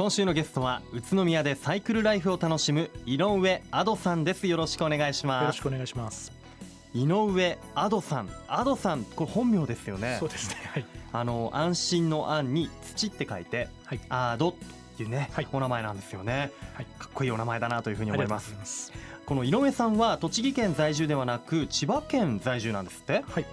今週のゲストは宇都宮でサイクルライフを楽しむ井上アドさんです。よろしくお願いします。よろしくお願いします。井上アドさん。アドさんこれ本名ですよね。そうですね。はい。あの安心の安に土って書いて、はい、アドっていうね、はい、お名前なんですよね、はい、かっこいいお名前だなというふうに思います。この井上さんは栃木県在住ではなく千葉県在住なんですって？はい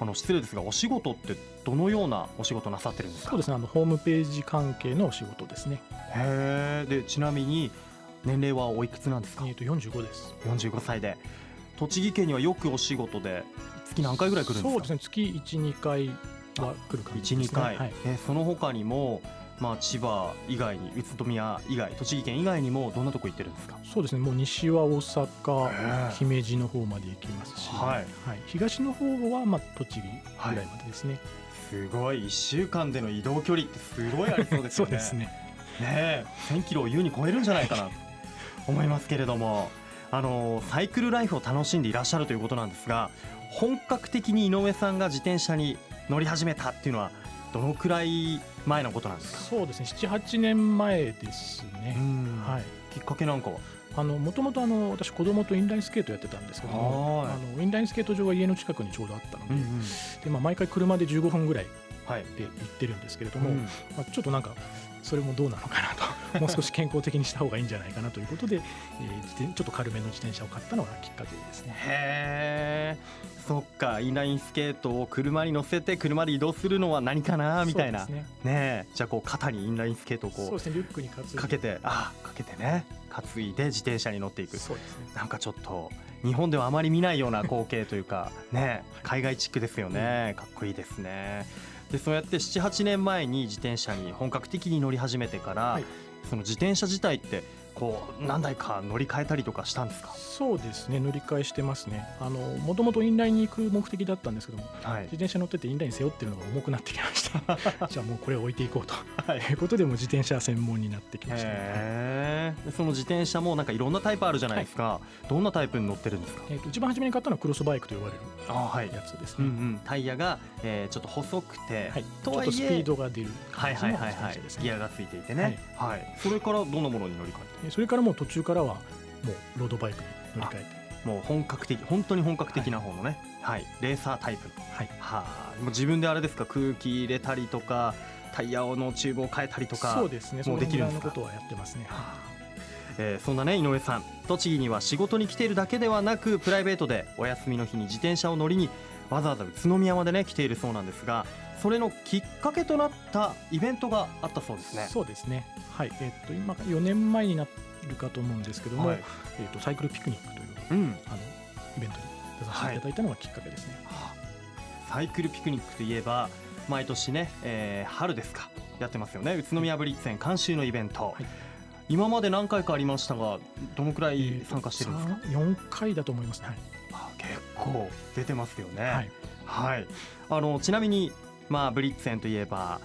あの失礼ですがお仕事ってどのようなお仕事なさってるんですか？そうですね。あのホームページ関係のお仕事ですね。へえでちなみに年齢はおいくつなんですか？えっ、と45です。45歳で。栃木県にはよくお仕事で月何回ぐらい来るんですか？そうですね。月12回は来る感じですね。12回、はい、えその他にもまあ、千葉以外に宇都宮以外栃木県以外にもどんなとこ行ってるんですか？そうですね。もう西は大阪姫路の方まで行きますし、はい。はい、東の方はまあ栃木ぐらいまでですね、はい、すごい。1週間での移動距離ってすごいありそうですよね。そうですね。ね1000キロを優に超えるんじゃないかな。と思いますけれども。あのサイクルライフを楽しんでいらっしゃるということなんですが本格的に井上さんが自転車に乗り始めたっていうのはどのくらい前のことなんですか？そうですね。78年前ですね、はい、きっかけなんかは？あのもともとあの私子供とインラインスケートやってたんですけどもあのインラインスケート場が家の近くにちょうどあったのでうんうん、でまあ、毎回車で15分ぐらいで行ってるんですけれども、はい、まあ、ちょっとなんかそれもどうなのかなと もう少し健康的にした方がいいんじゃないかなということで、えー、ちょっと軽めの自転車を買ったのがきっかけですね。へそっかインラインスケートを車に乗せて車で移動するのは何かなみたいな。ね。ねじゃあこう肩にインラインスケートをこうそうですねリュックにかけてあかけてね。担いで自転車に乗っていく。そうですね。なんかちょっと日本ではあまり見ないような光景というか ね海外チックですよね、かっこいいですね。でそうやって78年前に自転車に本格的に乗り始めてから、はい、その自転車自体ってこう何台か乗り換えたりとかしたんですか？そうですね。乗り換えしてますね。あのもともとインラインに行く目的だったんですけども、はい、自転車乗っててインライン背負ってるのが重くなってきました。じゃあもうこれを置いていこうと、はい、いうことでも自転車専門になってきました、ね、その自転車もなんかいろんなタイプあるじゃないですか、はい、どんなタイプに乗ってるんですか、えーと、一番初めに買ったのはクロスバイクと呼ばれる。やつですね、うんうん、タイヤが、えー、ちょっと細くて、はい、とはいえ。スピードが出る感じの自転車ですね、ギアがついていてね、はい。それからどんなものに乗り換えてそれからもう途中からはもうロードバイクに乗り換えて。もう本格的本当に本格的な方のね、はい、はい、レーサータイプはい。はあ、もう自分であれですか空気入れたりとかタイヤのチューブを変えたりとかそうですね。もうできるんですか？ことはやってますね、はあ。えー、そんなね井上さん栃木には仕事に来ているだけではなくプライベートでお休みの日に自転車を乗りにわざわざ宇都宮までね来ているそうなんですがそれのきっかけとなったイベントがあったそうですね。そうですね。はい。えー、っと今4年前になるかと思うんですけども、はい、えー、っとサイクルピクニックという、うん、あのイベントに出させていただいたのがきっかけですね、はあ、サイクルピクニックといえば毎年ね、えー、春ですか。やってますよね。宇都宮ブリッツ園監修のイベント、はい、今まで何回かありましたがどのくらい参加してるんですか、えー、4回だと思いますね、はい、あ結構出てますよね。はい、はい、あのちなみにまあブリッツ園といえば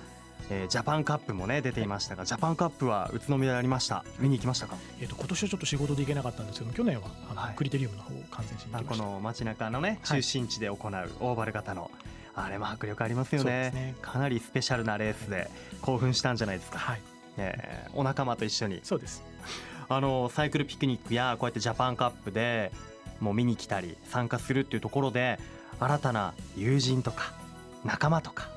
えー、ジャパンカップもね出ていましたが、ジャパンカップは宇都宮でありました。見に行きましたか、えーと、今年はちょっと仕事で行けなかったんですけど去年はあの、はい、クリテリウムの方を観戦しに行きました。この街中のね中心地で行うオーバル型の、あれも迫力ありますよね、ね、かなりスペシャルなレースで興奮したんじゃないですか、はい、えー、お仲間と一緒に。そうです。あのサイクルピクニックやこうやってジャパンカップでもう見に来たり参加するっていうところで新たな友人とか仲間とか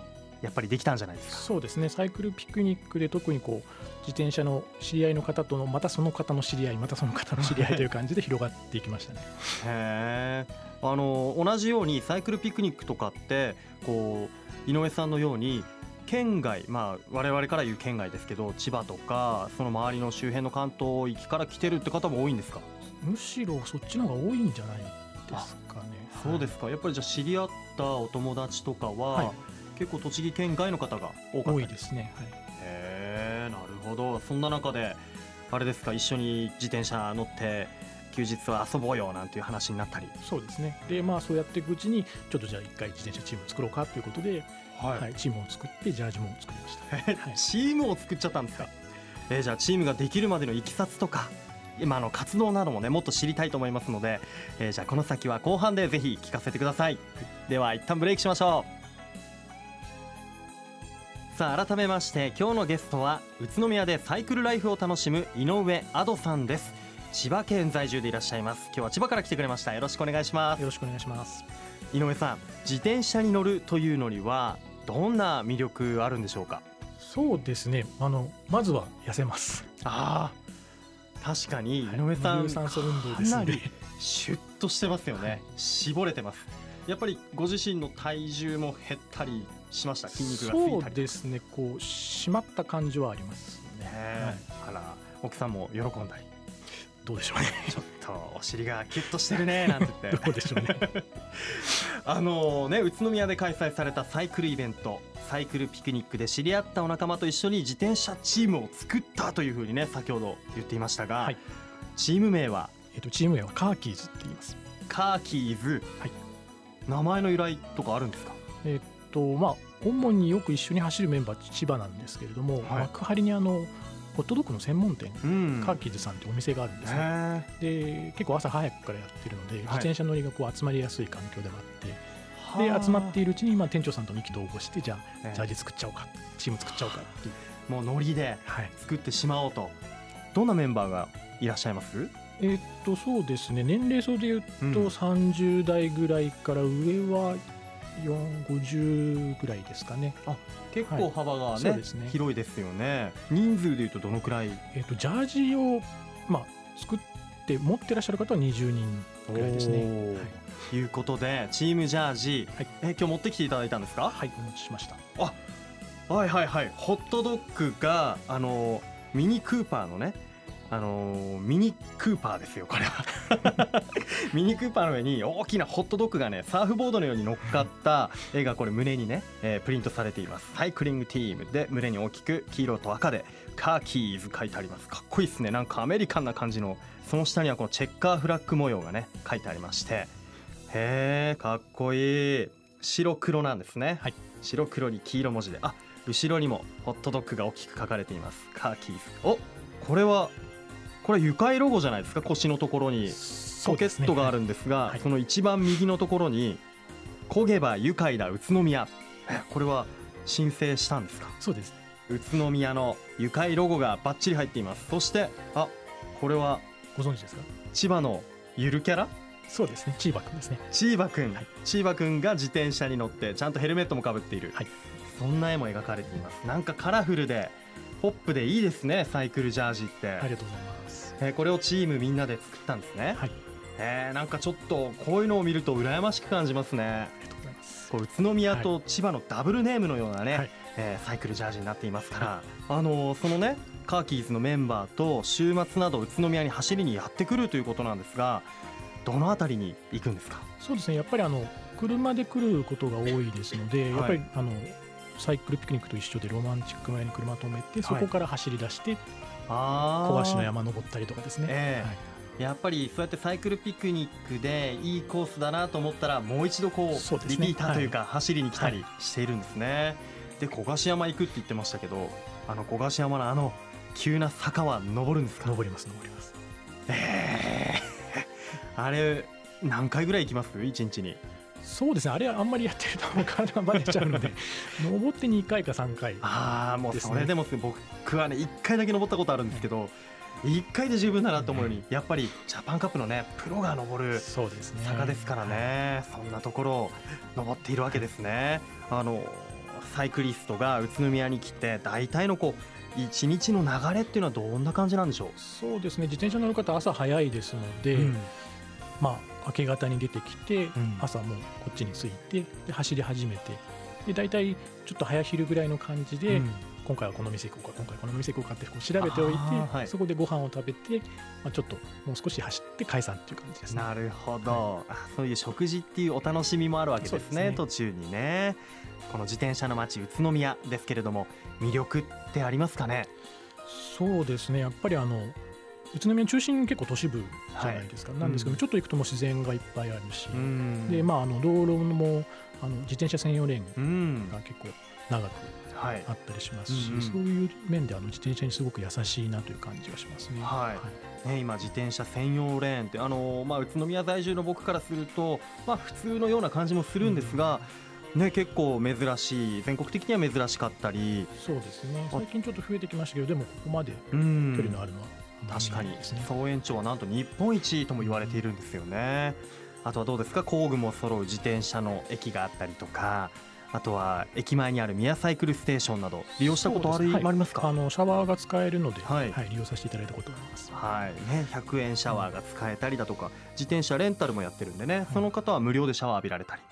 やっぱりできたんじゃないですか？そうですね。サイクルピクニックで特にこう自転車の知り合いの方とのまたその方の知り合いまたその方の知り合いという感じで広がっていきましたね。へあの同じようにサイクルピクニックとかってこう井上さんのように県外まあ我々から言う県外ですけど千葉とかその周りの周辺の関東域から来てるって方も多いんですか？むしろそっちの方が多いんじゃないですかね。そうですか、やっぱりじゃあ知り合ったお友達とかは、はい。結構栃木県外の方が多かったですね、はい、へえなるほど。そんな中であれですか一緒に自転車乗って休日は遊ぼうよなんていう話になったり。そうですね。でまあそうやっていくうちにちょっとじゃあ一回自転車チームを作ろうかということで、はい、はい、チームを作ってジャージも作りました、はい、チームを作っちゃったんですか、えー、じゃあチームができるまでのいきさつとか今の活動などもねもっと知りたいと思いますので、えー、じゃあこの先は後半でぜひ聞かせてください、では一旦ブレイクしましょう。さあ改めまして今日のゲストは宇都宮でサイクルライフを楽しむ井上アドさんです。千葉県在住でいらっしゃいます。今日は千葉から来てくれました。よろしくお願いします。よろしくお願いします。井上さん自転車に乗るというのにはどんな魅力あるんでしょうか？そうですね。あのまずは痩せます。ああ確かに井上さん、はい、酸素運動ですのでシュッとしてますよね、はい、絞れてます。やっぱりご自身の体重も減ったりしました？筋肉がついたりそうですね。こう締まった感じはありますね、はい、あら奥さんも喜んだり。どうでしょうねとお尻がキュッとしてるね なんて言って。どうでしょうね。あのね宇都宮で開催されたサイクルイベントサイクルピクニックで知り合ったお仲間と一緒に自転車チームを作ったというふうにね先ほど言っていましたが、はい、チーム名は、えっと、チーム名はカーキーズって言います。カーキーズ、はい、名前の由来とかあるんですか？えっとまあ主によく一緒に走るメンバー千葉なんですけれども、はい、幕張にあのホットドッグの専門店、うん、カーキーズさんってお店があるんですね。で結構朝早くからやってるので、はい、自転車乗りがこう集まりやすい環境でもあってで集まっているうちに今店長さんと意気投合してじゃあジャージ作っちゃおうかチーム作っちゃおうかっていう。もうノリで作ってしまおうと、はい、どんなメンバーがいらっしゃいます？えー、っとそうですね。年齢層でいうと30代ぐらいから上は50ぐらいですかね。あ結構幅がねはい、ね。広いですよね。人数でいうとどのくらい、えーと、ジャージを、まあ、作って持ってらっしゃる方は20人ぐらいですね。はい。ということでチームジャージ、はい、え今日持ってきていただいたんですか？はいお持ちしました。あはいはいはい。ホットドッグがあのミニクーパーのねあのー、ミニクーパーですよこれは。ミニクーパーの上に大きなホットドッグがねサーフボードのように乗っかった絵がこれ胸にね、えー、プリントされています。サイクリングティーム。で胸に大きく黄色と赤でカーキーズ書いてあります。かっこいいですね。なんかアメリカンな感じのその下にはこのチェッカーフラッグ模様がね書いてありまして。へえかっこいい。白黒なんですね、はい、白黒に黄色文字で。あ後ろにもホットドッグが大きく書かれています。カーキーズ。おこれはこれ愉快ロゴじゃないですか腰のところに。ポケットがあるんですがそ、ねはい、その一番右のところに「焦げば愉快だ宇都宮」これは申請したんですか？そうです。宇都宮の愉快ロゴがバッチリ入っています。そしてあこれはご存知ですか？千葉のゆるキャラ？そうですね。チーバくんですね。チーバくん、はい、チーバくんが自転車に乗ってちゃんとヘルメットもかぶっている、はい、そんな絵も描かれています。なんかカラフルでポップでいいですねサイクルジャージって。ありがとうございますえー、これをチームみんなで作ったんですね。はい。えー、なんかちょっとこういうのを見ると羨ましく感じますね。こう宇都宮と千葉のダブルネームのようなね、はい、えー、サイクルジャージになっていますから、はい、あのー、そのねカーキーズのメンバーと週末など宇都宮に走りにやってくるということなんですが、どのあたりに行くんですか？そうですね。やっぱりあの車で来ることが多いですので、やっぱりあのサイクルピクニックと一緒でロマンチック前に車止めてそこから走り出して小橋の山登ったりとかですね、えーはい、やっぱりそうやってサイクルピクニックでいいコースだなと思ったらもう一度こう、ね、リピーターというか走りに来たりしているんですね、はい、で小橋山行くって言ってましたけどあの小橋山のあの急な坂は登るんですか？登ります登ります。ええ。ー、あれ何回ぐらい行きます？一日にそうですね。あれはあんまりやってると体がバレちゃうので 登って2回か3回、ね、ああもうそれでも僕はね1回だけ登ったことあるんですけど、1回で十分だなと思うように、やっぱりジャパンカップのねプロが登る坂ですからね。そんなところを登っているわけですね。あのサイクリストが宇都宮に来て大体のこう一日の流れっていうのはどんな感じなんでしょう？そうですね。自転車乗る方朝早いですので、うん、まあ明け方に出てきて、朝もうこっちに着いてで走り始めてで大体ちょっと早昼ぐらいの感じで、今回はこの店行こうか今回この店行こうかってこう調べておいて、はい、そこでご飯を食べて、まあ、ちょっともう少し走って解散っていう感じですね。なるほど、はい、そういう食事っていうお楽しみもあるわけですね、ね、途中にね。この自転車の街宇都宮ですけれども魅力ってありますかね？そうですね。やっぱりあの宇都宮中心結構都市部じゃないですか、はい、なんですけど、ちょっと行くとも自然がいっぱいあるし、でまあ、あの道路もあの自転車専用レーンが結構長くあったりしますし、はい、そういう面であの自転車にすごく優しいなという感じがしますね。はい、はい、ね今自転車専用レーンってあの、まあ、宇都宮在住の僕からすると、まあ、普通のような感じもするんですが、ね結構珍しい全国的には珍しかったり。そうですね。最近ちょっと増えてきましたけどでもここまで距離のあるのは、確かに。総延長はなんと日本一とも言われているんですよね。あとはどうですか？工具も揃う自転車の駅があったりとか。あとは駅前にある宮サイクルステーションなど利用したことあり,、ますか？あのシャワーが使えるので、はい、はい、利用させていただいたことがあります、はい。ね、100円シャワーが使えたりだとか、自転車レンタルもやってるんでね、その方は無料でシャワー浴びられたり。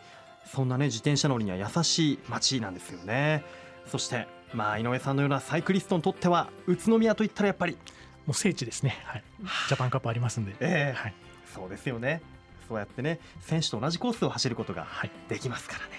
そんなね自転車乗りには優しい街なんですよね。そしてまあ井上さんのようなサイクリストにとっては宇都宮といったらやっぱりもう聖地ですね、はい、ジャパンカップありますんで、えーはい、そうですよね。そうやってね選手と同じコースを走ることができますからね、はい、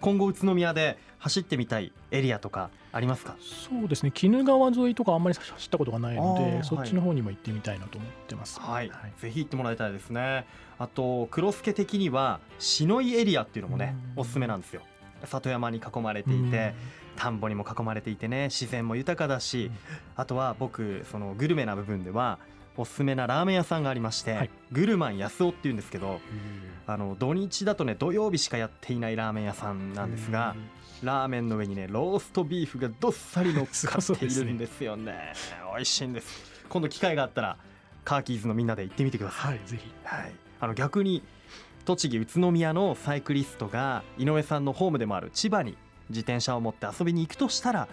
今後宇都宮で走ってみたいエリアとかありますか？そうですね。鬼怒川沿いとかあんまり走ったことがないのでそっちの方にも行ってみたいなと思ってます、はい、はい、ぜひ行ってもらいたいですね。あと黒助的には篠井エリアっていうのもねおすすめなんですよ。里山に囲まれていて田んぼにも囲まれていてね自然も豊かだしあとは僕そのグルメな部分ではおすすめなラーメン屋さんがありまして、はい、グルマン安尾っていうんですけどあの土日だとね土曜日しかやっていないラーメン屋さんなんですがラーメンの上にねローストビーフがどっさり乗っかっているんですよね。ね。美味しいんです。今度機会があったらカーキーズのみんなで行ってみてください、はい、ぜひ、はい、あの逆に栃木宇都宮のサイクリストが井上さんのホームでもある千葉に自転車を持って遊びに行くとしたら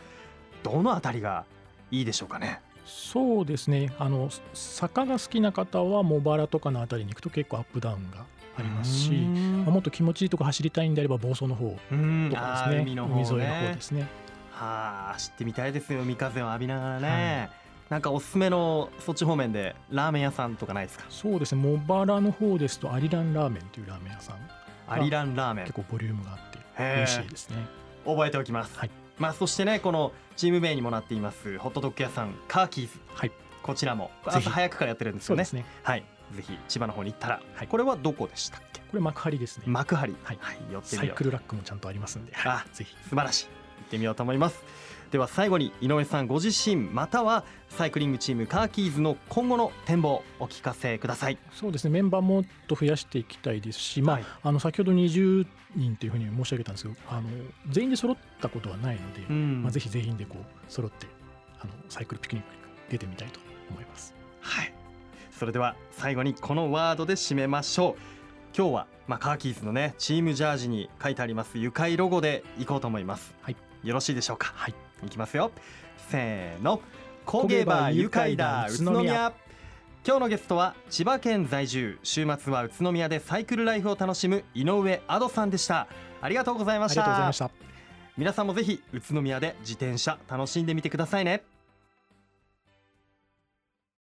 どの辺りがいいでしょうかね？そうですね。あの坂が好きな方は茂原とかの辺りに行くと結構アップダウンがありますし、まあ、もっと気持ちいいとこ走りたいんであれば房総の方とかですね。海の方、ね、海沿いの方ですね。はあ知ってみたいですよ海風を浴びながらね、はい、なんかおすすめのそっち方面でラーメン屋さんとかないですか？そうですね。茂原の方ですとアリランラーメンというラーメン屋さんアリランラーメン。結構ボリュームがあって美味しいですね覚えておきます、はい。まあ、そしてねこのチーム名にもなっていますホットドッグ屋さんカーキーズ、はい、こちらも朝早くからやってるんですよね。ね。はい。ぜひ千葉の方に行ったら、はい、これはどこでしたっけ？これ幕張ですね。幕張。はい、はい、寄ってみよう。サイクルラックもちゃんとありますんで、あぜひ。素晴らしい。行ってみようと思いますでは最後に井上さんご自身またはサイクリングチームカーキーズの今後の展望お聞かせください。そうですねメンバーもっと増やしていきたいです。し、まあ、はい、あの先ほど20人というふうに申し上げたんですけどあの全員で揃ったことはないので、うん、まあ、ぜひ全員でこう揃ってあのサイクルピクニックに出てみたいと思います。はい。それでは最後にこのワードで締めましょう。今日は、まあ、カーキーズのねチームジャージに書いてあります愉快ロゴでいこうと思います、はい、よろしいでしょうか？はいいきますよ。せーの。焦げば愉快だ宇都宮。今日のゲストは千葉県在住週末は宇都宮でサイクルライフを楽しむ井上アドさんでした。ありがとうございました。ありがとうございました。皆さんもぜひ宇都宮で自転車楽しんでみてくださいね